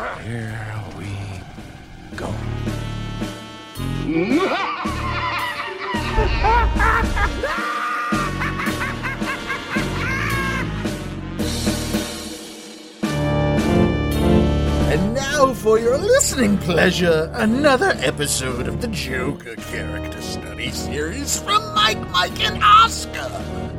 Here we go. And now, for your listening pleasure, another episode of the Joker Character Study Series from Mike, Mike, and Oscar.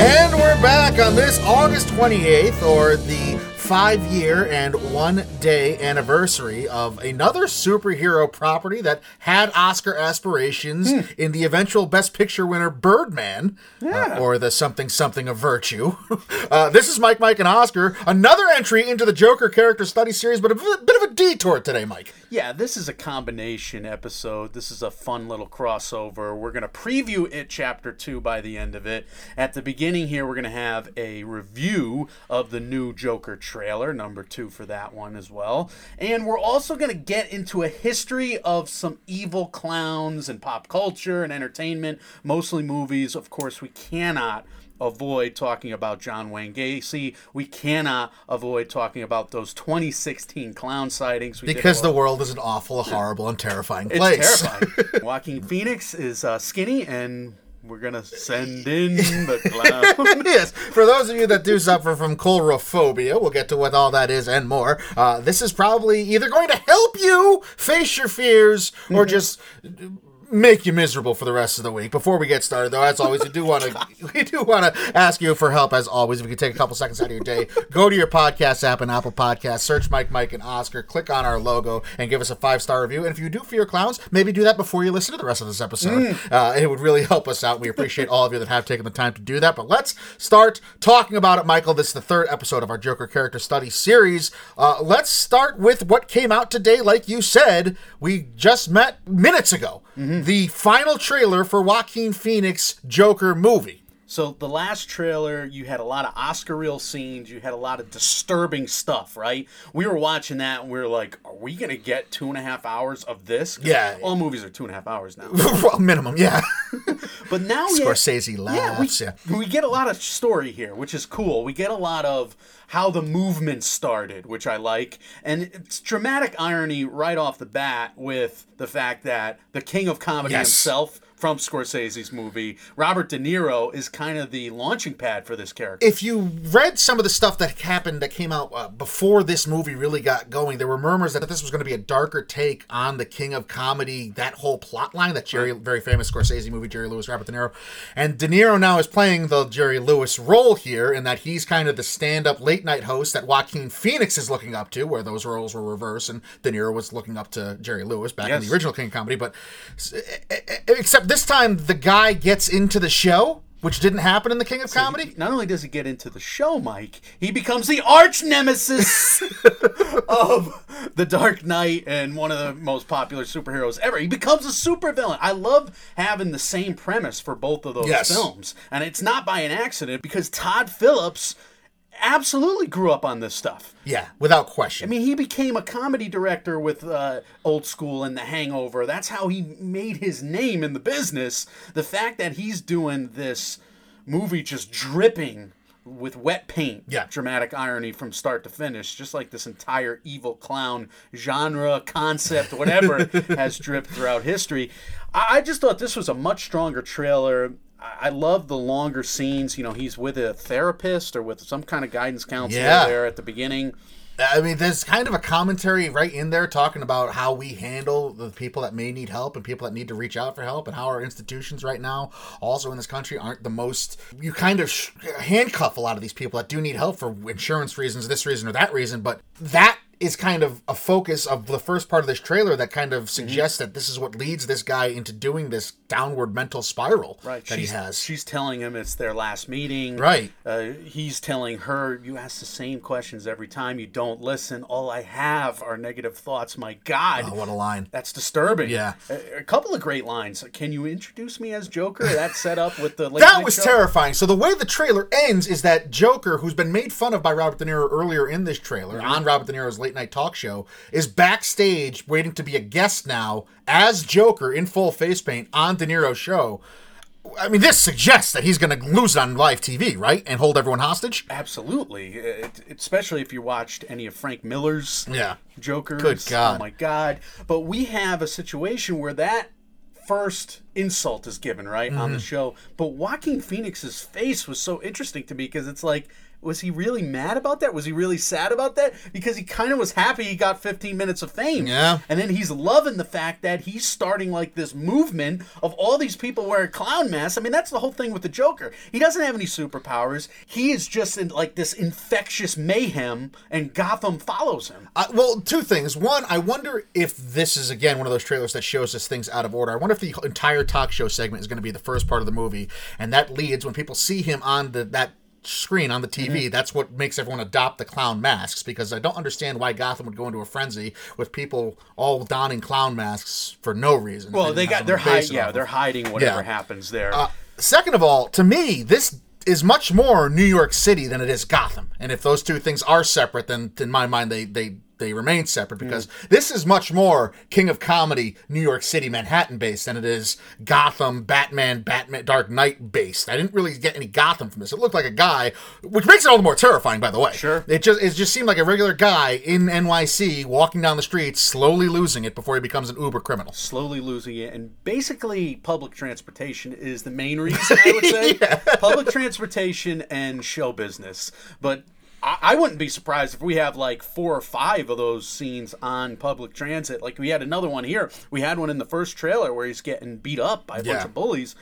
And we're back on this August 28th, or the five year and one day anniversary of another superhero property that had Oscar aspirations in the eventual Best Picture winner Birdman, uh, or the something something of virtue. Uh, this is Mike, Mike, and Oscar. Another entry into the Joker character study series, but a bit bit of a detour today, Mike. Yeah, this is a combination episode. This is a fun little crossover. We're going to preview it chapter 2 by the end of it. At the beginning here, we're going to have a review of the new Joker trailer, number 2 for that one as well. And we're also going to get into a history of some evil clowns and pop culture and entertainment, mostly movies. Of course, we cannot avoid talking about John Wayne Gacy. We cannot avoid talking about those 2016 clown sightings. Because the world is an awful, horrible, and terrifying place. it's terrifying. Joaquin Phoenix is uh, skinny, and we're gonna send in the clown. yes, for those of you that do suffer from coulrophobia, we'll get to what all that is and more. Uh, this is probably either going to help you face your fears or just make you miserable for the rest of the week. Before we get started, though, as always, we do want to we do want to ask you for help. As always, if you could take a couple seconds out of your day, go to your podcast app and Apple Podcast, search Mike, Mike, and Oscar, click on our logo, and give us a five star review. And if you do fear clowns, maybe do that before you listen to the rest of this episode. Uh, it would really help us out. We appreciate all of you that have taken the time to do that. But let's start talking about it, Michael. This is the third episode of our Joker character study series. Uh, let's start with what came out today. Like you said, we just met minutes ago. Mm-hmm. The final trailer for Joaquin Phoenix Joker movie. so the last trailer, you had a lot of Oscar reel scenes. You had a lot of disturbing stuff, right? We were watching that, and we were like, "Are we gonna get two and a half hours of this?" Yeah. all movies are two and a half hours now. well, minimum, yeah. But now we Scorsese yeah, laughs. we, Yeah, we get a lot of story here, which is cool. We get a lot of how the movement started, which I like, and it's dramatic irony right off the bat with the fact that the king of comedy Yes. himself from Scorsese's movie, Robert De Niro, is kind of the launching pad for this character. if you read some of the stuff that happened that came out uh, before this movie really got going, there were murmurs that this was going to be a darker take on the King of Comedy, that whole plot line, that Jerry, very famous Scorsese movie, Jerry Lewis, Robert De Niro. And De Niro now is playing the Jerry Lewis role here, in that he's kind of the stand up late night host that Joaquin Phoenix is looking up to, where those roles were reversed, and De Niro was looking up to Jerry Lewis back in the original King of Comedy. But except this time, the guy gets into the show. Which didn't happen in the King of Comedy. Not only does he get into the show, Mike, he becomes the arch nemesis of the Dark Knight and one of the most popular superheroes ever. He becomes a supervillain. I love having the same premise for both of those Yes. films. And it's not by an accident because Todd Phillips absolutely grew up on this stuff. Yeah, without question. I mean, he became a comedy director with uh, Old School and The Hangover. That's how he made his name in the business. The fact that he's doing this movie just dripping with wet paint, Yeah. dramatic irony from start to finish, just like this entire evil clown genre, concept, whatever has dripped throughout history. I I just thought this was a much stronger trailer. I love the longer scenes. You know, he's with a therapist or with some kind of guidance counselor Yeah. there at the beginning. I mean, there's kind of a commentary right in there talking about how we handle the people that may need help and people that need to reach out for help, and how our institutions right now, also in this country, aren't the most. You kind of handcuff a lot of these people that do need help for insurance reasons, this reason or that reason, but that is kind of a focus of the first part of this trailer that kind Mm-hmm. of suggests that this is what leads this guy into doing this downward mental spiral Right. that she's, he has. She's telling him it's their last meeting. Right. Uh, he's telling her, You ask the same questions every time. You don't listen. All I have are negative thoughts. My God. Oh, what a line. That's disturbing. Yeah. A, a couple of great lines. Can you introduce me as Joker? That set up with the. That was show? terrifying. So the way the trailer ends is that Joker, who's been made fun of by Robert De Niro earlier in this trailer on Robert De Niro's late night talk show, is backstage waiting to be a guest now as Joker in full face paint on De Niro's show. I mean, this suggests that he's going to lose it on live TV, right, and hold everyone hostage. Absolutely, it, especially if you watched any of Frank Miller's Yeah. Jokers. Good God. Oh my God! But we have a situation where that first insult is given right on Mm-hmm. the show. But Joaquin Phoenix's face was so interesting to me because it's like. Was he really mad about that? Was he really sad about that? Because he kind of was happy he got 15 minutes of fame. Yeah. And then he's loving the fact that he's starting like this movement of all these people wearing clown masks. I mean, that's the whole thing with the Joker. He doesn't have any superpowers. He is just in like this infectious mayhem, and Gotham follows him. Uh, well, two things. One, I wonder if this is again one of those trailers that shows us things out of order. I wonder if the entire talk show segment is going to be the first part of the movie, and that leads when people see him on the that screen on the TV. Mm-hmm. That's what makes everyone adopt the clown masks because I don't understand why Gotham would go into a frenzy with people all donning clown masks for no reason. Well, if they got they're something to base hiding. Yeah, they're hiding whatever Yeah. happens there. Uh, second of all, to me, this is much more New York City than it is Gotham. And if those two things are separate, then in my mind they they they remain separate because mm. this is much more King of Comedy, New York City, Manhattan based than it is Gotham, Batman, Batman, Dark Knight based. I didn't really get any Gotham from this. It looked like a guy, which makes it all the more terrifying, by the way. Sure. It just it just seemed like a regular guy in NYC walking down the streets, slowly losing it before he becomes an uber criminal. slowly losing it and basically public transportation is the main reason i would say public transportation and show business but I, I wouldn't be surprised if we have like four or five of those scenes on public transit. Like we had another one here. We had one in the first trailer where he's getting beat up by a bunch of bullies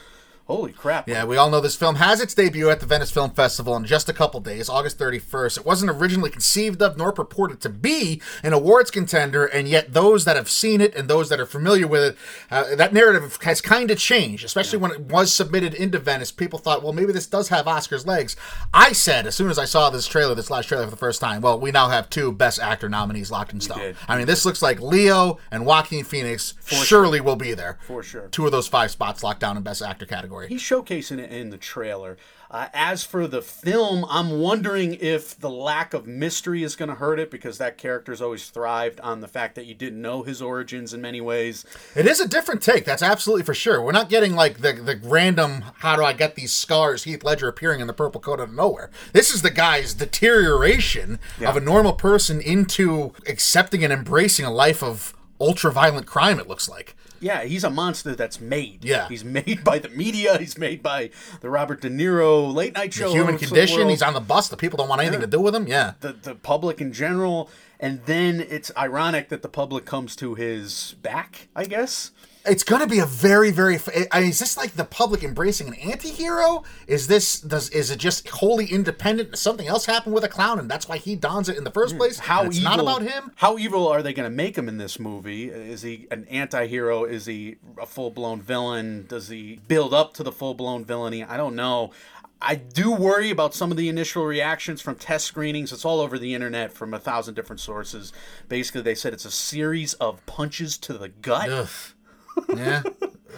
holy crap Yeah, we all know this film has its debut at the Venice Film Festival in just a couple days, August 31st. It wasn't originally conceived of nor purported to be an awards contender, and yet those that have seen it and those that are familiar with it, uh, that narrative has kind of changed, especially when it was submitted into Venice. People thought, well, maybe this does have Oscars legs. I said, as soon as I saw this trailer, this last trailer for the first time, well, we now have two Best Actor nominees locked in stone. I mean, this looks like Leo and Joaquin Phoenix surely will be there. For sure. Two of those five spots locked down in Best Actor category. He's showcasing it in the trailer. Uh, as for the film, I'm wondering if the lack of mystery is going to hurt it because that character's always thrived on the fact that you didn't know his origins in many ways. It is a different take. That's absolutely for sure. We're not getting like the the random how do I get these scars Heath Ledger appearing in the purple coat out of nowhere. This is the guy's deterioration of a normal person into accepting and embracing a life of ultra violent crime. It looks like. Yeah, he's a monster that's made. Yeah. He's made by the media. He's made by the Robert De Niro late night show. Human the condition. He's on the bus. The people don't want anything to do with him. Yeah. the, the public in general. And then it's ironic that the public comes to his back, I guess. It's going to be a very, very. I mean, is this like the public embracing an anti-hero? Is this does is it just wholly independent? Something else happened with a clown, and that's why he dons it in the first place. Hmm. How and it's evil, not about him. How evil are they going to make him in this movie? Is he an anti-hero? Is he a full-blown villain? Does he build up to the full-blown villainy? I don't know. I do worry about some of the initial reactions from test screenings. It's all over the internet from a thousand different sources. Basically, they said it's a series of punches to the gut. Ugh. Yeah,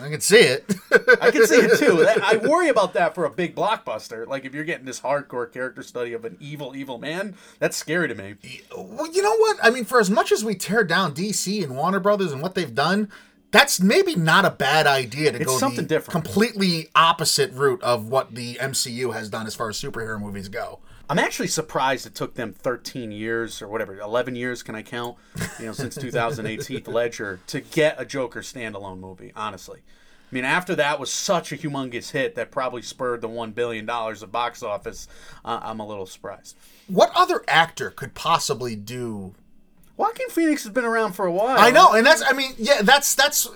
I can see it. I can see it too. I worry about that for a big blockbuster. Like if you're getting this hardcore character study of an evil, evil man, that's scary to me. well, you know what? I mean, for as much as we tear down DC and Warner Brothers and what they've done, that's maybe not a bad idea to It's go something the different. completely opposite route of what the MCU has done as far as superhero movies go. I'm actually surprised it took them 13 years or whatever, 11 years can I count? You know, since 2018 Ledger to get a Joker standalone movie. Honestly, I mean, after that was such a humongous hit that probably spurred the one billion dollars of box office. Uh, I'm a little surprised. What other actor could possibly do Joaquin Phoenix has been around for a while. I know, and that's I mean, yeah, that's that's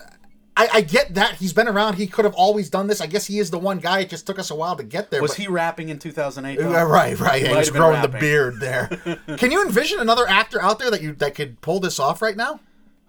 I, I get that he's been around. He could have always done this. I guess he is the one guy. It just took us a while to get there. Was but- he rapping in 2008? though? Yeah, right, right. Yeah, he's growing the beard there. Can you envision another actor out there that you that could pull this off right now?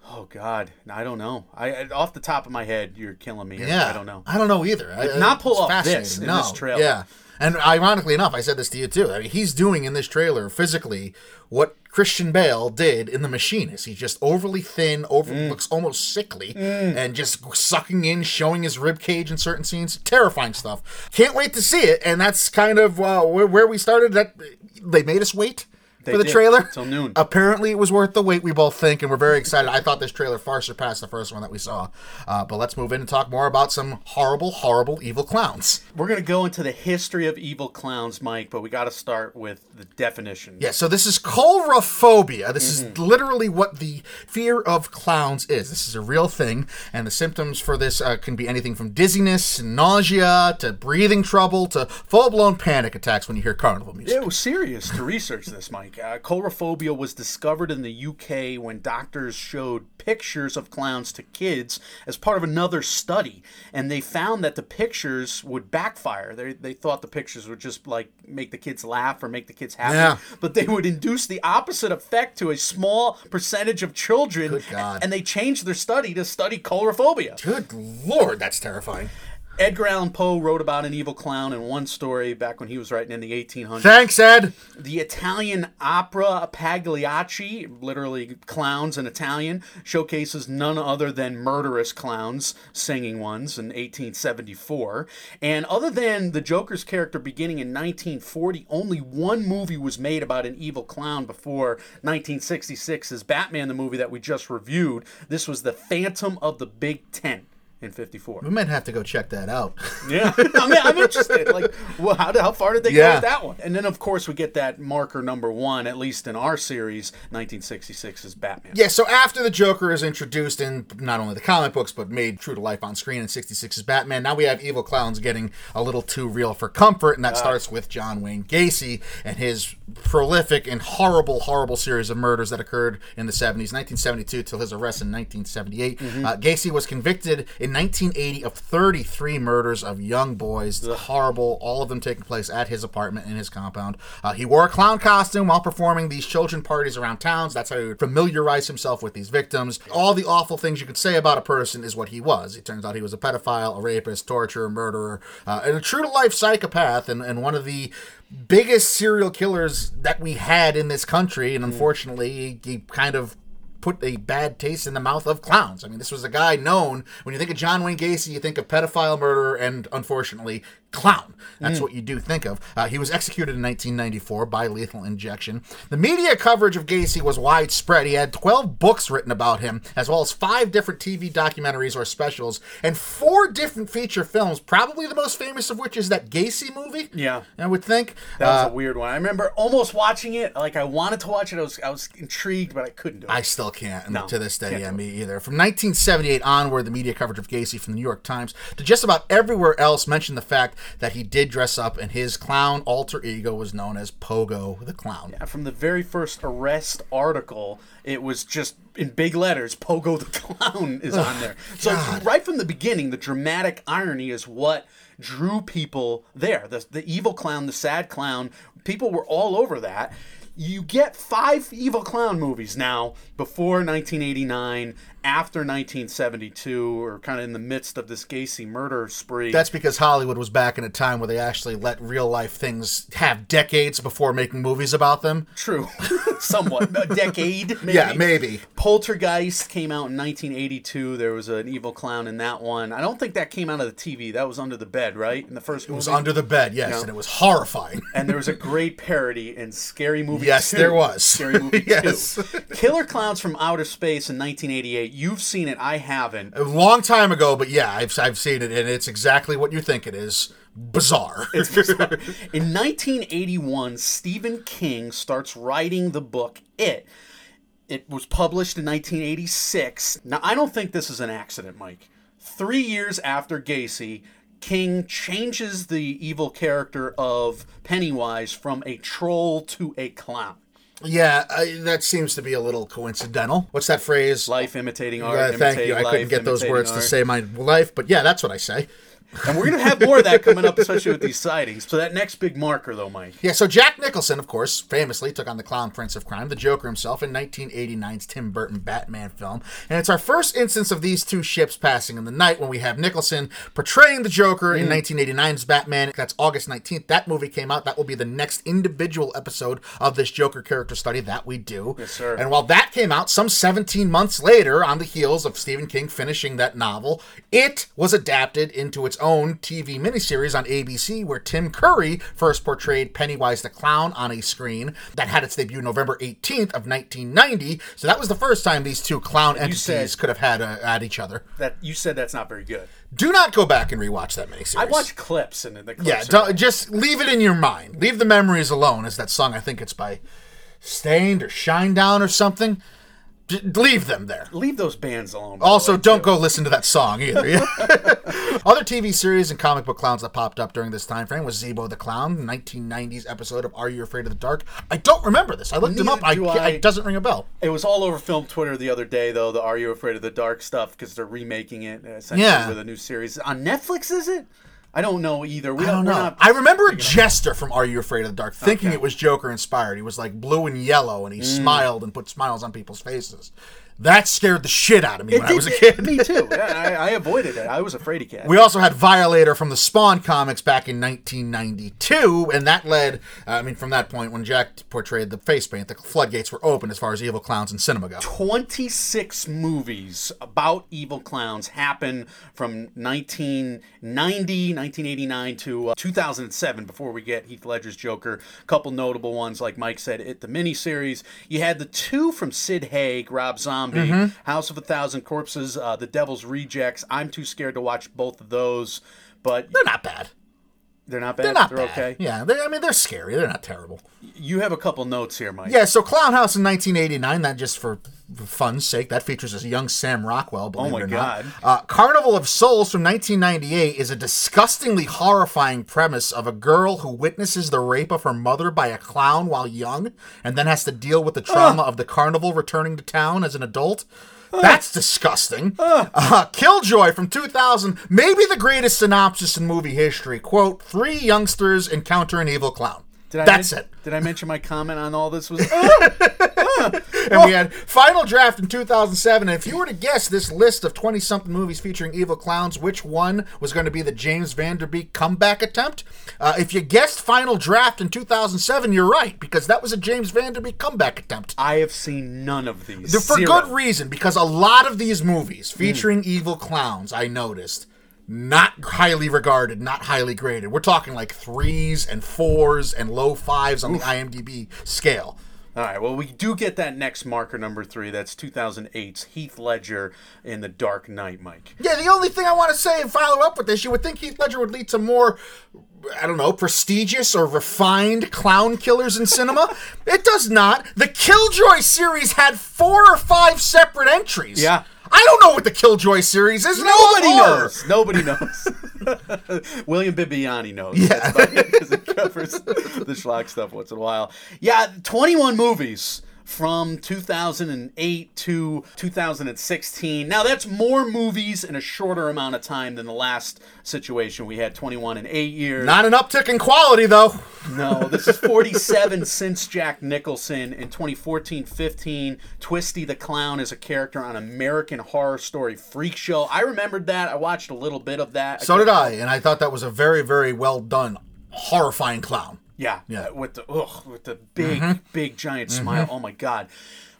Oh God, I don't know. I off the top of my head, you're killing me. Yeah, I don't know. I don't know either. I- not pull off this in no. this trailer. Yeah, and ironically enough, I said this to you too. I mean, he's doing in this trailer physically what Christian Bale did in The Machinist. He's just overly thin, over Mm. looks almost sickly, and just sucking in, showing his rib cage in certain scenes. Terrifying stuff. Can't wait to see it. And that's kind of uh, where, where we started. That they made us wait. For the did, trailer. till noon. Apparently, it was worth the wait. We both think, and we're very excited. I thought this trailer far surpassed the first one that we saw. Uh, but let's move in and talk more about some horrible, horrible, evil clowns. We're gonna go into the history of evil clowns, Mike, but we got to start with the definition. Yeah, so this is coulrophobia. This is literally what the fear of clowns is. This is a real thing, and the symptoms for this uh, can be anything from dizziness, nausea, to breathing trouble, to full blown panic attacks when you hear carnival music. It was serious to research this, Mike. Uh, coulrophobia was discovered in the UK when doctors showed pictures of clowns to kids as part of another study, and they found that the pictures would backfire. They, they thought the pictures would just like make the kids laugh or make the kids happy, Yeah. but they would induce the opposite effect to a small percentage of children. Good God. And they changed their study to study coulrophobia. Good lord, that's terrifying. Edgar Allan Poe wrote about an evil clown in one story back when he was writing in the 1800s. Thanks, Ed. The Italian opera Pagliacci, literally clowns in Italian, showcases none other than murderous clowns, singing ones, in 1874. And other than the Joker's character beginning in 1940, only one movie was made about an evil clown before 1966's Batman, the movie that we just reviewed. This was The Phantom of the Big Tent in 54. We might have to go check that out. Yeah, I mean, I'm interested. Like, well, how, how far did they go with that one? And then, of course, we get that marker number one, at least in our series, 1966 is Batman. Yeah, so after the Joker is introduced in not only the comic books, but made true to life on screen in 66's Batman, now we have evil clowns getting a little too real for comfort, and that starts with John Wayne Gacy and his prolific and horrible, horrible series of murders that occurred in the 70s, 1972 till his arrest in 1978. Uh, Gacy was convicted in 1980 of 33 murders of young boys. Horrible, all of them taking place at his apartment in his compound. Uh, he wore a clown costume while performing these children parties around towns. That's how he would familiarize himself with these victims. All the awful things you could say about a person is what he was. It turns out he was a pedophile, a rapist, torturer, murderer, uh, and a true to life psychopath, and, and one of the biggest serial killers that we had in this country. And unfortunately, he, he kind of put a bad taste in the mouth of clowns. I mean, this was a guy known. When you think of John Wayne Gacy, you think of pedophile, murderer, and unfortunately, clown. That's what you do think of. Uh, he was executed in 1994 by lethal injection. The media coverage of Gacy was widespread. He had 12 books written about him, as well as five different TV documentaries or specials, and four different feature films. Probably the most famous of which is that Gacy movie. Yeah. I would think. That was Uh, a weird one. I remember almost watching it. Like I wanted to watch it. I was I was intrigued, but I couldn't do it. I still can't, No, to this day, yeah, me either. From 1978 onward, the media coverage of Gacy from the New York Times to just about everywhere else mentioned the fact that he did dress up, and his clown alter ego was known as Pogo the Clown. Yeah, From the very first arrest article, it was just in big letters, Pogo the Clown is on there. So right from the beginning, the dramatic irony is what drew people there. The, the evil clown, the sad clown, people were all over that. You get five evil clown movies now before 1989, after 1972, or kind of in the midst of this Gacy murder spree. That's because Hollywood was back in a time where they actually let real life things have decades before making movies about them. true, somewhat. A decade, maybe. Yeah, maybe. Poltergeist came out in 1982. There was an evil clown in that one. I don't think that came out of the TV. That was under the bed, right? In the first movie. It was under the bed, yes, Yeah. and it was horrifying. and there was a great parody in Scary Movie Yes, 2. there was. Scary Movie Yes. 2. Killer Clowns from Outer Space in 1988. You've seen it. I haven't. a long time ago, but yeah, I've, I've seen it, and it's exactly what you think it is. Bizarre. In 1981, Stephen King starts writing the book It. It was published in 1986. Now, I don't think this is an accident, Mike. Three years after Gacy, King changes the evil character of Pennywise from a troll to a clown. Yeah, I, that seems to be a little coincidental. What's that phrase? Life imitating art. Uh, thank imitating you. I couldn't get those words to say my life, but yeah, that's what I say. And we're going to have more of that coming up, especially with these sightings. So, that next big marker, though, Mike. Yeah, so Jack Nicholson, of course, famously took on the Clown Prince of Crime, the Joker himself, in 1989's Tim Burton Batman film. And it's our first instance of these two ships passing in the night when we have Nicholson portraying the Joker Mm. in 1989's Batman. That's August 19th. That movie came out. That will be the next individual episode of this Joker character study that we do. Yes, sir. And while that came out some 17 months later, on the heels of Stephen King finishing that novel, it was adapted into its own TV miniseries on ABC where Tim Curry first portrayed Pennywise the Clown on a screen that had its debut November 18th of 1990. So that was the first time these two clown entities could have had uh, at each other. That you said that's not very good. Do not go back and rewatch that miniseries. I watched clips and the clips Yeah, are- just leave it in your mind. Leave the memories alone. Is that song? I think it's by Staind or Shinedown or something. Leave them there. leave those bands alone. Also, don't too. go listen to that song either. Other TV series and comic book clowns that popped up during this time frame was Zeebo the Clown, 1990s episode of Are You Afraid of the Dark? I don't remember this. I looked him up. I, I. it doesn't ring a bell. It was all over film Twitter the other day, though. The "Are You Afraid of the Dark" stuff because they're remaking it uh, essentially Yeah. with a new series on Netflix. Is it? I don't know either. We I don't we're know. I remember a jester from Are You Afraid of the Dark, thinking Okay. it was Joker inspired. He was like blue and yellow, and he Mm. smiled and put smiles on people's faces. That scared the shit out of me It when I was a did- kid. Me too. Yeah, I, I avoided it. I was afraid of cats. We also had Violator from the Spawn comics back in 1992, and that led, I mean, from that point when Jack portrayed the face paint, the floodgates were open as far as evil clowns in cinema go. 26 movies about evil clowns happen from 1990, 1989 to uh, 2007 before we get Heath Ledger's Joker. A couple notable ones, like Mike said, it the miniseries. You had the two from Sid Haig, Rob Zombie, House of a Thousand Corpses, uh, The Devil's Rejects. I'm too scared to watch both of those, but They're not bad. they're not bad. They're not bad. okay. Yeah, they, I mean, they're scary. They're not terrible. You have a couple notes here, Mike. Yeah, so Clown House in 1989, that just for fun's sake, that features a young Sam Rockwell, believe Oh my it or God. not. Uh, Carnival of Souls from 1998 is a disgustingly horrifying premise of a girl who witnesses the rape of her mother by a clown while young and then has to deal with the trauma of the carnival returning to town as an adult. That's disgusting. Uh, Killjoy from 2000, maybe the greatest synopsis in movie history. Quote, three youngsters encounter an evil clown. Did I That's men- it. Did I mention my comment on all this was? Ah! Ah! And we had Final Draft in 2007. And if you were to guess this list of 20 something movies featuring evil clowns, which one was going to be the James Van Der Beek comeback attempt? Uh, if you guessed Final Draft in 2007, you're right, because that was a James Van Der Beek comeback attempt. I have seen none of these. For Zero. good reason, because a lot of these movies featuring hmm. evil clowns, I noticed, not highly regarded, not highly graded. We're talking like threes and fours and low fives on the IMDb scale. All right. Well, we do get that next marker, number three. That's 2008's Heath Ledger in The Dark Knight, Mike. Yeah, the only thing I want to say and follow up with this, you would think Heath Ledger would lead to more, I don't know, prestigious or refined clown killers in cinema. it does not. The Killjoy series had four or five separate entries. Yeah. I don't know what the Killjoy series is. Nobody knows. Nobody knows. William Bibbiani knows. Yeah. Because it covers the schlock stuff once in a while. Yeah, 21 movies from 2008 to 2016. Now, that's more movies in a shorter amount of time than the last situation. We had 21 in eight years. Not an uptick in quality, though. No, this is 47 since Jack Nicholson. In 2014 15, Twisty the Clown is a character on American Horror Story Freak Show. I remembered that. I watched a little bit of that. So did I, and I thought that was a very, very well done, horrifying clown. Yeah, Yeah. uh, with the ugh, with the big, big giant smile. Oh my god!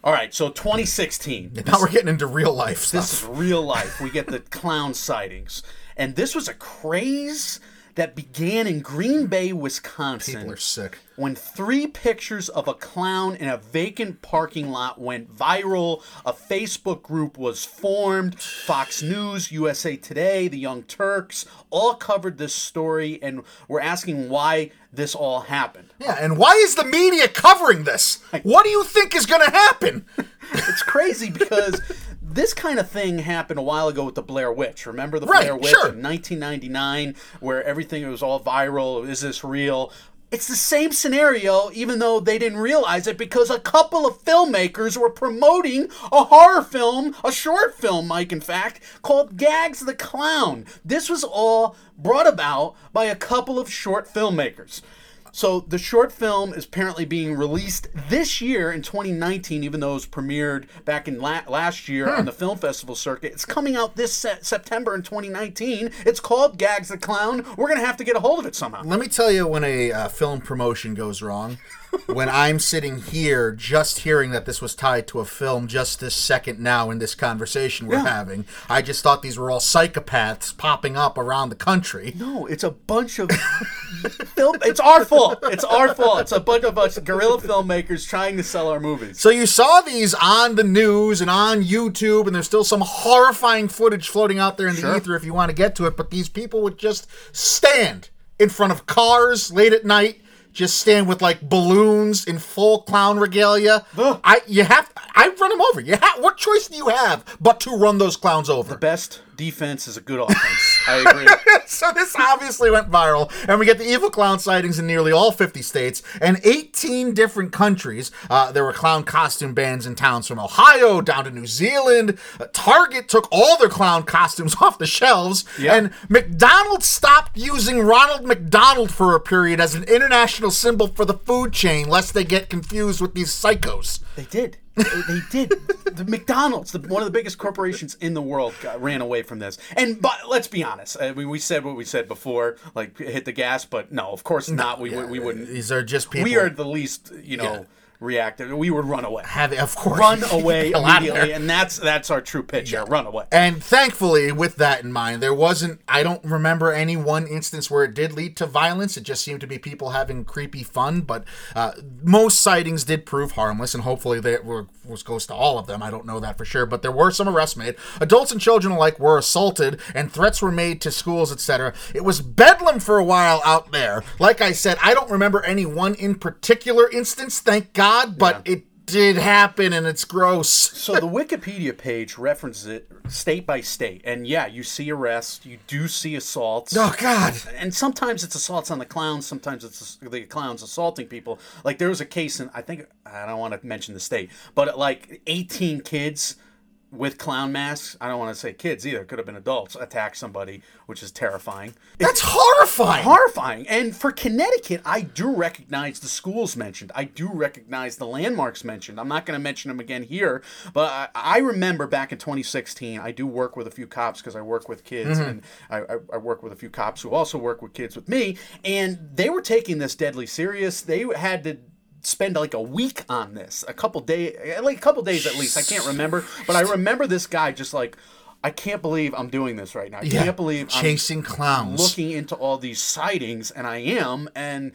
All right, so 2016. Now we're getting into real life stuff. This is real life. We get the clown sightings, and this was a craze that began in Green Bay, Wisconsin. People are sick. when three pictures of a clown in a vacant parking lot went viral, a Facebook group was formed. Fox News, USA Today, The Young Turks all covered this story and were asking why this all happened. Yeah, and why is the media covering this? What do you think is going to happen? It's crazy because this kind of thing happened a while ago with the Blair Witch. Remember the Right, Blair Witch sure. in 1999, where everything was all viral? Is this real? It's the same scenario, even though they didn't realize it, because a couple of filmmakers were promoting a horror film, a short film, Mike, in fact, called Gags the Clown. This was all brought about by a couple of short filmmakers. So the short film is apparently being released this year in 2019, even though it was premiered back in la- last year on the film festival circuit. It's coming out this se- September in 2019. It's called Gags the Clown. We're gonna have to get a hold of it somehow. Let me tell you when a uh, film promotion goes wrong. When I'm sitting here just hearing that this was tied to a film just this second now in this conversation we're having, I just thought these were all psychopaths popping up around the country. No, it's a bunch of film. It's our fault. It's our fault. It's a bunch of us guerrilla filmmakers trying to sell our movies. So you saw these on the news and on YouTube, and there's still some horrifying footage floating out there in the ether if you want to get to it. But these people would just stand in front of cars late at night, just stand with like balloons in full clown regalia. Ugh. I you have I run them over. You what choice do you have but to run those clowns over? The best defense is a good offense. I agree. so this obviously went viral, and we get the evil clown sightings in nearly all 50 states and 18 different countries. Uh, there were clown costume bans in towns from Ohio down to New Zealand. Uh, Target took all their clown costumes off the shelves, Yeah. and McDonald's stopped using Ronald McDonald for a period as an international symbol for the food chain, lest they get confused with these psychos. They did. They, did. The McDonald's, the, one of the biggest corporations in the world, got, ran away from this. And but let's be honest. Uh, I mean, we said what we said before, like hit the gas, but no, of course not. We would we wouldn't. These are just people. We are the least, you know, Reactive. We would run away. have, of course, Run away Get the hell out of immediately, and that's that's our true pitch. Yeah, run away. And thankfully, with that in mind, there wasn't, I don't remember any one instance where it did lead to violence. It just seemed to be people having creepy fun. But uh, most sightings did prove harmless, and hopefully that were, was close to all of them. I don't know that for sure. But there were some arrests made. Adults and children alike were assaulted, and threats were made to schools, etc. It was bedlam for a while out there. Like I said, I don't remember any one in particular instance, thank God, but it did happen, and it's gross. So the Wikipedia page references it state by state, and yeah, you see arrests, you do see assaults. Oh, God. and sometimes it's assaults on the clowns sometimes it's the clowns assaulting people like there was a case in i think i don't want to mention the state but like 18 kids with clown masks i don't want to say kids either it could have been adults attack somebody which is terrifying. That's horrifying. horrifying! And for connecticut i do recognize the schools mentioned. I do recognize the landmarks mentioned. I'm not going to mention them again here but i, I remember back in 2016 i do work with a few cops because i work with kids mm-hmm. and I, I, I work with a few cops who also work with kids with me and they were taking this deadly serious. They had to spend like a week on this a couple days like a couple days at least i can't remember but i remember this guy just like I can't believe I'm doing this right now. I Yeah, can't believe I'm chasing clowns. looking into all these sightings, and I am. And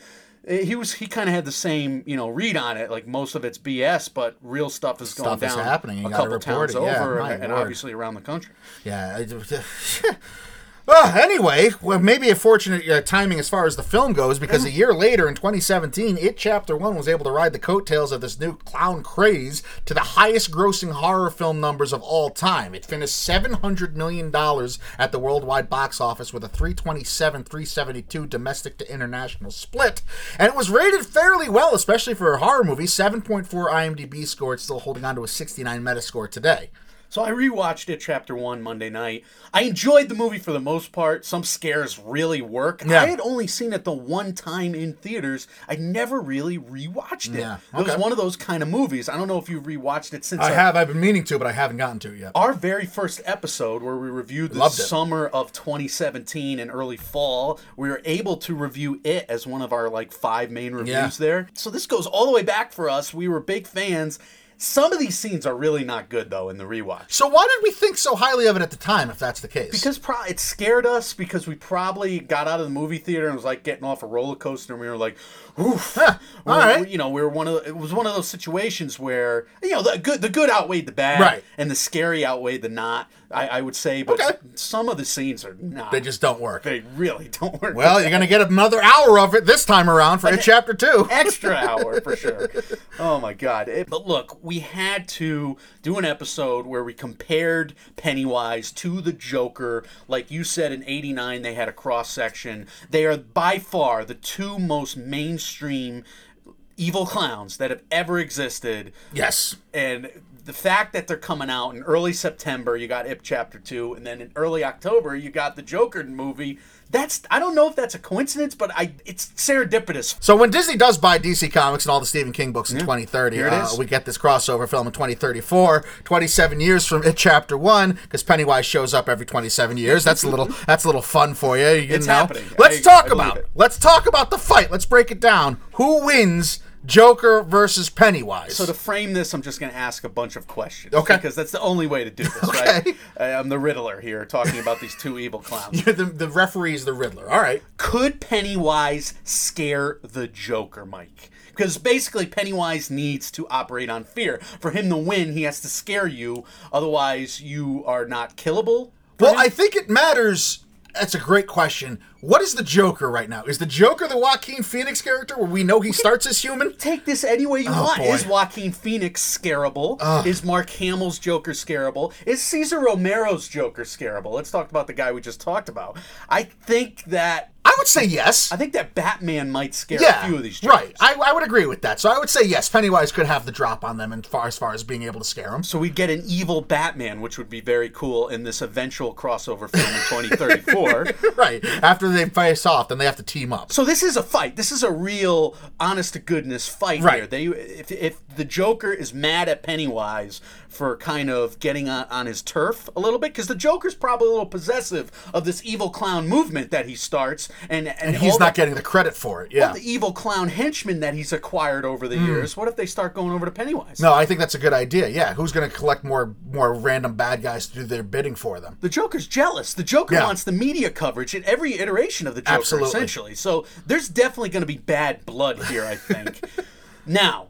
he was he kind of had the same you know read on it. Like most of it's BS, but real stuff is going Stuff is down happening. You a couple towns it. Over, my and, and obviously around the country. Yeah. Well, anyway, well, maybe a fortunate uh, timing as far as the film goes, because a year later in 2017, It Chapter 1 was able to ride the coattails of this new clown craze to the highest grossing horror film numbers of all time. It finished $700 million at the worldwide box office with a 327 372 domestic to international split. And it was rated fairly well, especially for a horror movie. 7.4 IMDb score. It's still holding on to a 69 Metascore today. So I rewatched it chapter one Monday night. I enjoyed the movie for the most part. Some scares really work. Yeah. I had only seen it the one time in theaters. I never really rewatched it. Yeah, It was one of those kind of movies. I don't know if you've rewatched it since I our- have. I've been meaning to, but I haven't gotten to it yet. our very first episode where we reviewed the summer of 2017 and early fall we were able to review it as one of our like five main reviews Yeah. there so this goes all the way back for us we were big fans some of these scenes are really not good though in the rewatch So why did we think so highly of it at the time, if that's the case? because pro- it scared us because we probably got out of the movie theater and was like getting off a roller coaster and we were like, "Oof!" Huh, all We're- right. we- you know, we were one of the, it was one of those situations where you know the good the good outweighed the bad, Right. And the scary outweighed the not. I, I would say, but Okay. some of the scenes are not. they just don't work. they really don't work. Well, you're gonna get another hour of it this time around for chapter two. extra hour for sure. Oh my god! It- but look, we had to do an episode where we compared Pennywise to the Joker. Like you said, in '89 they had a cross section. They are by far the two most mainstream evil clowns that have ever existed. Yes. And the fact that they're coming out in early September, you got It Chapter 2, and then in early October, you got the Joker movie that's I don't know if that's a coincidence, but I it's serendipitous. So when Disney does buy DC Comics and all the Stephen King books in 2030, Here it uh, is. we get this crossover film in 2034, 27 years from it, Chapter One, because Pennywise shows up every 27 years. That's a little that's a little fun for you. you It's know? happening. Let's I- talk I about it. let's talk about the fight. Let's break it down. Who wins? Joker versus Pennywise. So to frame this, I'm just going to ask a bunch of questions. Okay. Because that's the only way to do this, Okay. right? I- I'm the Riddler here, talking about these two evil clowns. You're the, the referee is the Riddler. All right. Could Pennywise scare the Joker, Mike? Because basically, Pennywise needs to operate on fear. For him to win, he has to scare you. Otherwise, you are not killable. Well, him. I think it matters. That's a great question. What is the Joker right now? Is the Joker the Joaquin Phoenix character where we know he starts as human? take this any way you oh, want. Oh, boy. Is Joaquin Phoenix scarable? Is Mark Hamill's Joker scarable? Is Cesar Romero's Joker scarable? Let's talk about the guy we just talked about. I think that I would say yes. I think that Batman might scare yeah, a few of these Jokers. right. I, I would agree with that. So I would say yes. Pennywise could have the drop on them, and far as far as being able to scare them. So we'd get an evil Batman, which would be very cool in this eventual crossover film in 2034. right after they face off, then they have to team up. So this is a fight. This is a real, honest to goodness fight Right. here. They, if, if the Joker is mad at Pennywise for kind of getting on, on his turf a little bit, because the Joker's probably a little possessive of this evil clown movement that he starts, and and, And he's not the, getting the credit for it. Yeah. the evil clown henchmen that he's acquired over the hmm. years. What if they start going over to Pennywise? No, I think that's a good idea. Yeah, who's going to collect more more random bad guys to do their bidding for them? The Joker's jealous. The Joker Yeah. wants the media coverage in every iteration of the Joker, Absolutely. essentially. So there's definitely going to be bad blood here, I think. now,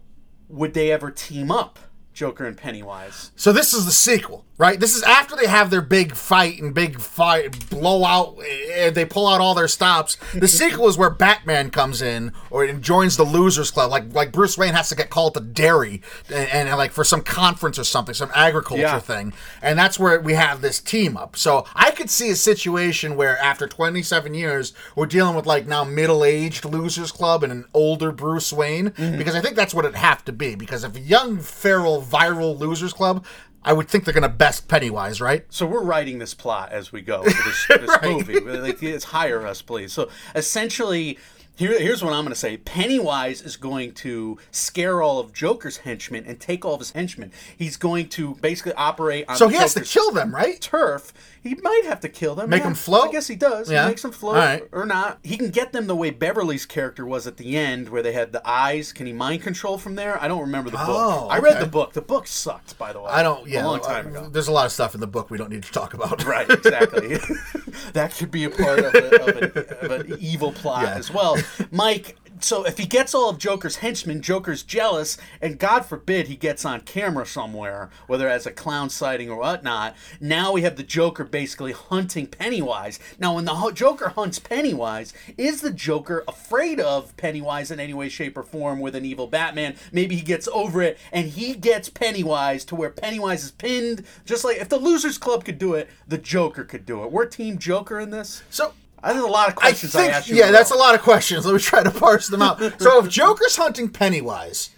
would they ever team up, Joker and Pennywise? So this is the sequel, right? This is after they have their big fight and big fight blowout. eh, They pull out all their stops. The sequel is where Batman comes in or and joins the Losers Club. Like like Bruce Wayne has to get called to Derry and, and like for some conference or something, some agriculture Yeah. thing, and that's where we have this team up. So I could see a situation where after 27 years, we're dealing with like now middle aged Losers Club and an older Bruce Wayne because I think that's what it'd have to be. Because if a young feral viral Losers Club. I would think they're going to best Pennywise, right? So we're writing this plot as we go for this, this movie. Like, it's hire us, please. So essentially, here, here's what I'm going to say: Pennywise is going to scare all of Joker's henchmen and take all of his henchmen. He's going to basically operate on. So the he has to kill them, right? turf. He might have to kill them. Make yeah. them float? I guess he does. Yeah. He makes them float right. or not. He can get them the way Beverly's character was at the end, where they had the eyes. Can he mind control from there? I don't remember the book. Oh, I read the book. The book sucked, by the way. I don't. Yeah, a long time uh, ago. There's a lot of stuff in the book we don't need to talk about. Right, exactly. that could be a part of, a, of, an, of an evil plot Yeah. as well. Mike, so if he gets all of Joker's henchmen, Joker's jealous, and God forbid he gets on camera somewhere, whether as a clown sighting or whatnot. Now we have the Joker basically hunting Pennywise. Now, when the Joker hunts Pennywise, is the Joker afraid of Pennywise in any way, shape, or form with an evil Batman? Maybe he gets over it and he gets Pennywise to where Pennywise is pinned. Just like if the Losers Club could do it, the Joker could do it. We're Team Joker in this. So I There's a lot of questions I, think, asked you. yeah, in that's a lot of questions. Let me try to parse them out. so if Joker's hunting Pennywise,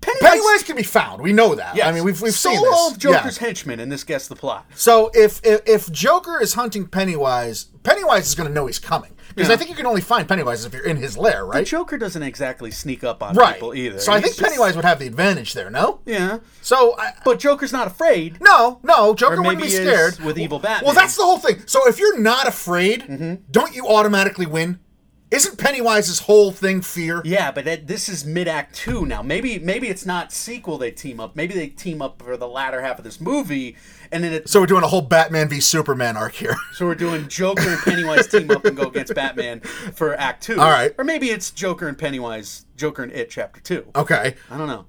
Pennywise, Pennywise can be found. We know that. Yes. I mean, we've we've seen this. of Joker's Yeah. henchmen, and this gets the plot. So if, if if Joker is hunting Pennywise, Pennywise is going to know he's coming because Yeah. I think you can only find Pennywise if you're in his lair, right? The? Joker doesn't exactly sneak up on right. people either. So I think just- Pennywise would have the advantage there. No. Yeah, So I, but Joker's not afraid. No, no, Joker wouldn't be scared with evil Batman. Well, that's the whole thing. So if you're not afraid, Mm-hmm. don't you automatically win? Isn't Pennywise's whole thing fear? Yeah, but that, this is mid Act Two now. Maybe maybe it's not sequel they team up. Maybe they team up for the latter half of this movie, and then it, So we're doing a whole Batman v Superman arc here. so we're doing Joker and Pennywise team up and go against Batman for Act Two. All right. or maybe it's Joker and Pennywise, Joker and It Chapter Two. Okay. I don't know.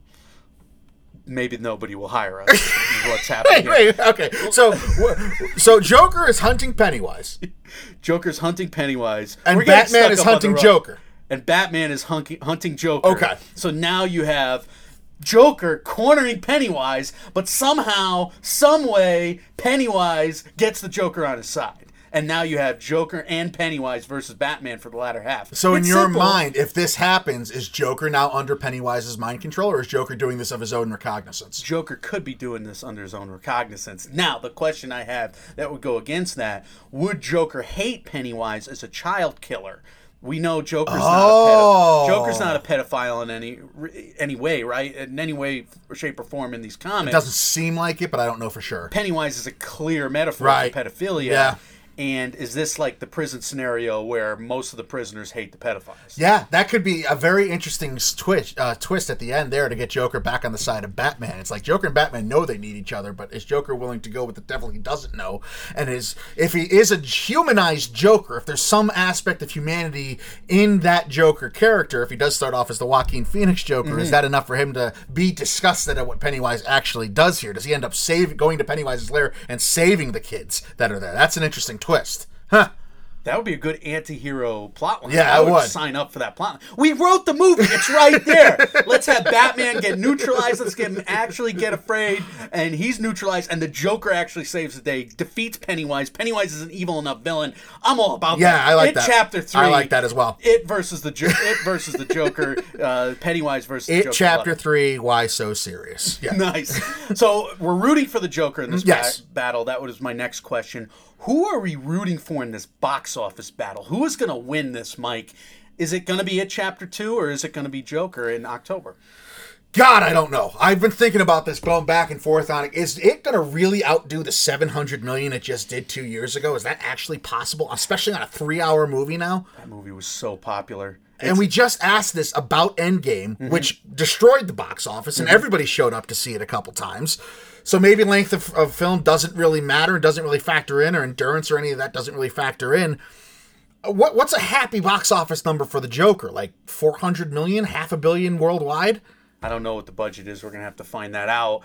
Maybe nobody will hire us. what's happening? Wait, okay. So, so Joker is hunting Pennywise, Joker's hunting Pennywise, and Batman is up on the hunting. Joker. and Batman is hunking, hunting Joker. Okay. So now you have Joker cornering Pennywise, but somehow, some way, Pennywise gets the Joker on his side. And now you have Joker and Pennywise versus Batman for the latter half. So in your simple. mind, if this happens, is Joker now under Pennywise's mind control, or is Joker doing this of his own recognizance? Joker could be doing this under his own recognizance. Now, the question I have that would go against that would Joker hate Pennywise as a child killer? We know Joker's Oh. not a pedo- Joker's oh. not a pedophile in any any way, right? In any way, shape, or form in these comics. It doesn't seem like it, but I don't know for sure. Pennywise is a clear metaphor Right. for pedophilia. Yeah. And is this like the prison scenario where most of the prisoners hate the pedophiles? Yeah, that could be a very interesting twist uh, twist at the end there to get Joker back on the side of Batman. It's like Joker and Batman know they need each other, but is Joker willing to go with the devil he doesn't know? And is if he is a humanized Joker, if there's some aspect of humanity in that Joker character, if he does start off as the Joaquin Phoenix Joker, is that enough for him to be disgusted at what Pennywise actually does here? Does he end up save going to Pennywise's lair and saving the kids that are there? That's an interesting twist. Huh. That would be a good anti-hero plotline. Yeah, I would, would. sign up for that plot. We wrote the movie. It's right there. Let's have Batman get neutralized. Let's get him actually get afraid, and he's neutralized, and the Joker actually saves the day, defeats Pennywise. Pennywise is an evil enough villain. I'm all about Yeah, that. I like it that. Chapter three. I like that as well. It versus the jo- it versus the Joker. Uh, Pennywise versus It Joker. chapter three. Why so serious? Yeah. Nice. So we're rooting for the Joker in this Yes. ba- battle. That was my next question. Who are we rooting for in this box office battle? Who is going to win this, Mike? Is it going to be a Chapter Two, or is it going to be Joker in October? God, I don't know. I've been thinking about this, going back and forth on it. Is it going to really outdo the 700 million it just did two years ago? Is that actually possible, especially on a three-hour movie now? That movie was so popular. And we just asked this about Endgame, which destroyed the box office, and everybody showed up to see it a couple times. So maybe length of, of film doesn't really matter, doesn't really factor in, or endurance or any of that doesn't really factor in. Uh, What what's a happy box office number for the Joker? Like 400 million, half a billion worldwide? I don't know what the budget is. We're going to have to find that out.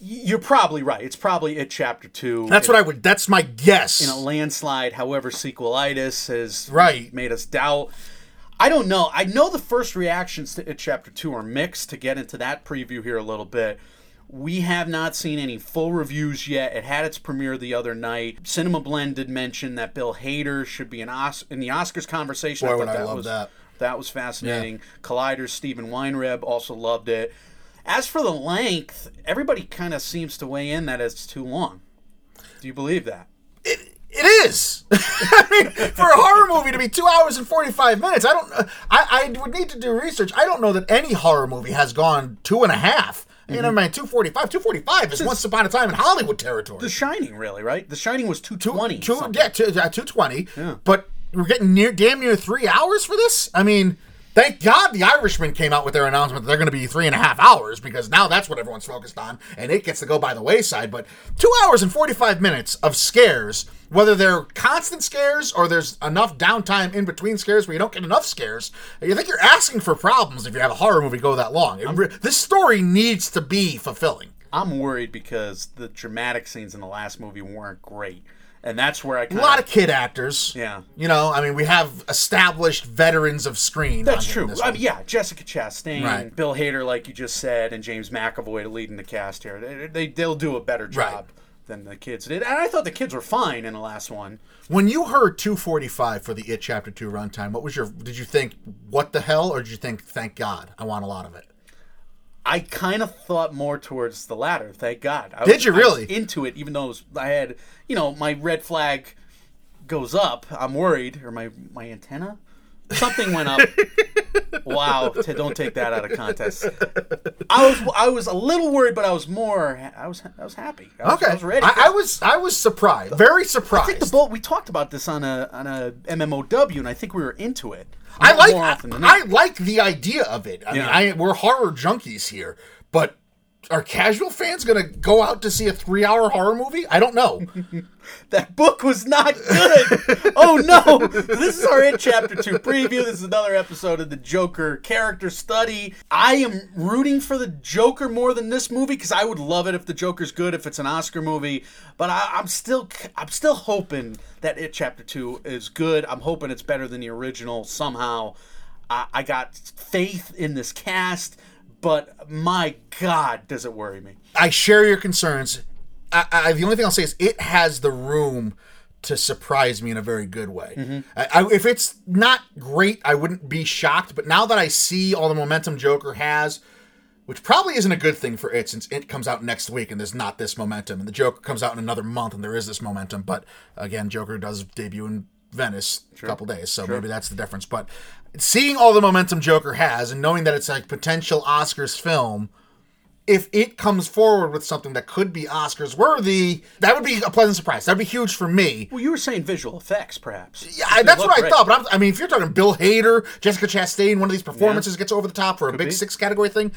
You're probably right. It's probably at Chapter Two. That's what I would. That's my guess. in a landslide. However, sequelitis has Right. made us doubt. I don't know. I know the first reactions to it chapter two are mixed. To get into that preview here a little bit, we have not seen any full reviews yet. It had its premiere the other night. Cinema Blend did mention that Bill Hader should be an Os- in the Oscars conversation. Boy, thought I love was, that. That was fascinating. Collider's Steven Weintraub also loved it. As for the length, everybody kind of seems to weigh in that it's too long. Do you believe that? Is. I mean, for a horror movie to be two hours and forty five minutes, I don't. I I would need to do research. I don't know that any horror movie has gone two and a half. You know, man, two forty five. Two forty five is once upon a time in Hollywood territory. The Shining, really, right? The Shining was two twenty. two, yeah, two, yeah, two twenty. But we're getting near, damn near three hours for this. I mean, thank God the Irishman came out with their announcement that they're going to be three and a half hours because now that's what everyone's focused on, and it gets to go by the wayside. But two hours and forty five minutes of scares, whether they're constant scares or there's enough downtime in between scares where you don't get enough scares, you think you're asking for problems if you have a horror movie go that long. Re- this story needs to be fulfilling. I'm worried because the dramatic scenes in the last movie weren't great, and that's where I A kind lot of kid actors. Yeah. You know, I mean, we have established veterans of screen. That's true. I mean, yeah, Jessica Chastain, Right. Bill Hader, like you just said, and James McAvoy leading the cast here. They, they they'll do a better job Right. than the kids did, and I thought the kids were fine in the last one. When you heard 245 for the It Chapter 2 runtime, what was your. Did you think, what the hell, or did you think, thank God, I want a lot of it? I kind of thought more towards the latter. Thank God. I Did was- you really? into it, even though was, I had, you know, my red flag goes up. I'm worried, or my my antenna, something went up. wow! T- don't take that out of context. I was I was a little worried, but I was more. I was I was happy. I was, Okay. I was ready. I, I was I was surprised. Very surprised. I think the boat. We talked about this on a on a MMOW, and I think we were into it. I like I, I like the idea of it. I Yeah. mean, I we're horror junkies here, but are casual fans going to go out to see a 3-hour horror movie? I don't know. That book was not good. oh no! This is our It chapter two preview. This is another episode of the Joker character study. I am rooting for the Joker more than this movie because I would love it if the Joker's good, if it's an Oscar movie. But I, I'm still, I'm still hoping that it chapter two is good. I'm hoping it's better than the original somehow. I, I got faith in this cast, but my God, does it worry me? I share your concerns. I, I, the only thing I'll say is it has the room to surprise me in a very good way. Mm-hmm. I, I, if it's not great, I wouldn't be shocked. But now that I see all the momentum Joker has, which probably isn't a good thing for it since it comes out next week and there's not this momentum, and the Joker comes out in another month and there is this momentum. But again, Joker does debut in Venice a couple days, so maybe that's the difference. But seeing all the momentum Joker has and knowing that it's like potential Oscars film if it comes forward with something that could be Oscars worthy, that would be a pleasant surprise. That'd be huge for me. Well, you were saying visual effects, perhaps. Yeah, that's what I thought. But I'm, i mean, if you're talking Bill Hader, Jessica Chastain, one of these performances yeah. gets over the top for a could big be. six category thing,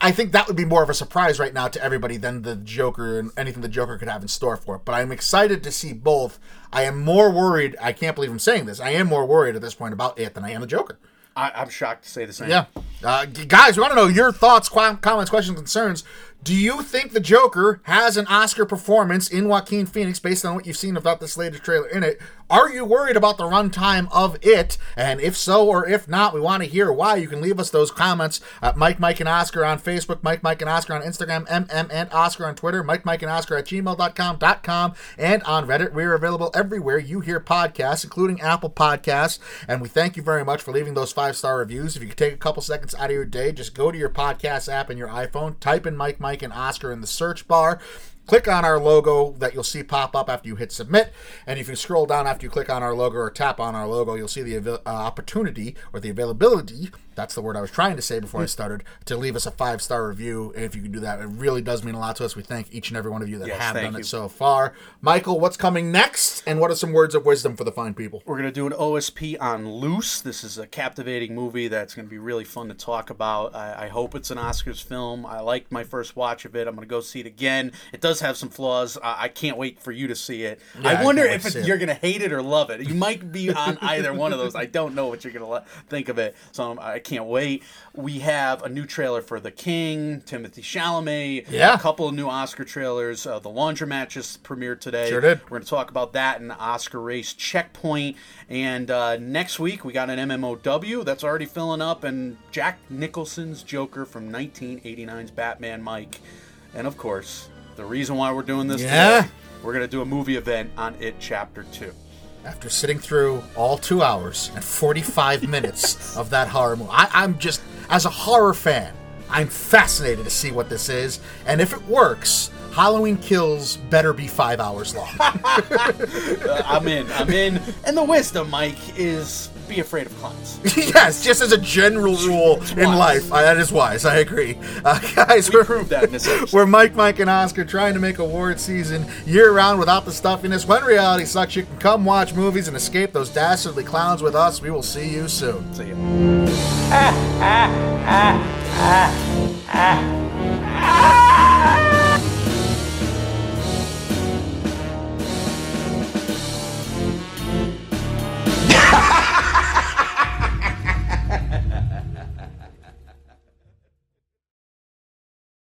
I, think that would be more of a surprise right now to everybody than the Joker and anything the Joker could have in store for it. But I'm excited to see both. I am more worried. I can't believe I'm saying this. I am more worried at this point about it than I am the Joker. I, am shocked to say the same. Yeah. Uh, guys, we want to know your thoughts, comments, questions, concerns. Do you think the Joker has an Oscar performance in Joaquin Phoenix based on what you've seen about this latest trailer in it? Are you worried about the runtime of it? And if so or if not, we want to hear why. You can leave us those comments at Mike, Mike, and Oscar on Facebook, Mike, Mike, and Oscar on Instagram, MM and Oscar on Twitter, Mike, Mike, and Oscar at gmail.com, .com, and on Reddit. We're available everywhere you hear podcasts, including Apple Podcasts. And we thank you very much for leaving those five star reviews. If you could take a couple seconds out of your day, just go to your podcast app in your iPhone, type in Mike, Mike, and Oscar in the search bar click on our logo that you'll see pop up after you hit submit. And if you scroll down after you click on our logo or tap on our logo, you'll see the uh, opportunity or the availability that's the word I was trying to say before I mm. started. To leave us a five star review, if you can do that, it really does mean a lot to us. We thank each and every one of you that yes, have done you. it so far. Michael, what's coming next, and what are some words of wisdom for the fine people? We're gonna do an OSP on Luce. This is a captivating movie that's gonna be really fun to talk about. I, I hope it's an Oscars film. I liked my first watch of it. I'm gonna go see it again. It does have some flaws. I, I can't wait for you to see it. Yeah, I wonder I if it, you're gonna hate it or love it. You might be on either one of those. I don't know what you're gonna think of it. So um, I can't wait. We have a new trailer for The King, Timothée Chalamet. Yeah. A couple of new Oscar trailers. Uh, the Laundromat just premiered today. Sure did. We're going to talk about that in the Oscar race checkpoint. And uh, next week, we got an MMOW that's already filling up, and Jack Nicholson's Joker from 1989's Batman Mike. And of course, the reason why we're doing this yeah. today, we're going to do a movie event on It Chapter 2 after sitting through all two hours and 45 minutes of that horror movie. I, I'm just, as a horror fan, I'm fascinated to see what this is. And if it works, Halloween Kills better be five hours long. uh, I'm in. I'm in. And the wisdom, Mike, is be afraid of clowns. yes, just as a general rule in life. Uh, that is wise. I agree. Uh, guys, we are that we're Mike, Mike, and Oscar trying to make award season year round without the stuffiness. When reality sucks, you can come watch movies and escape those dastardly clowns with us. We will see you soon. See you.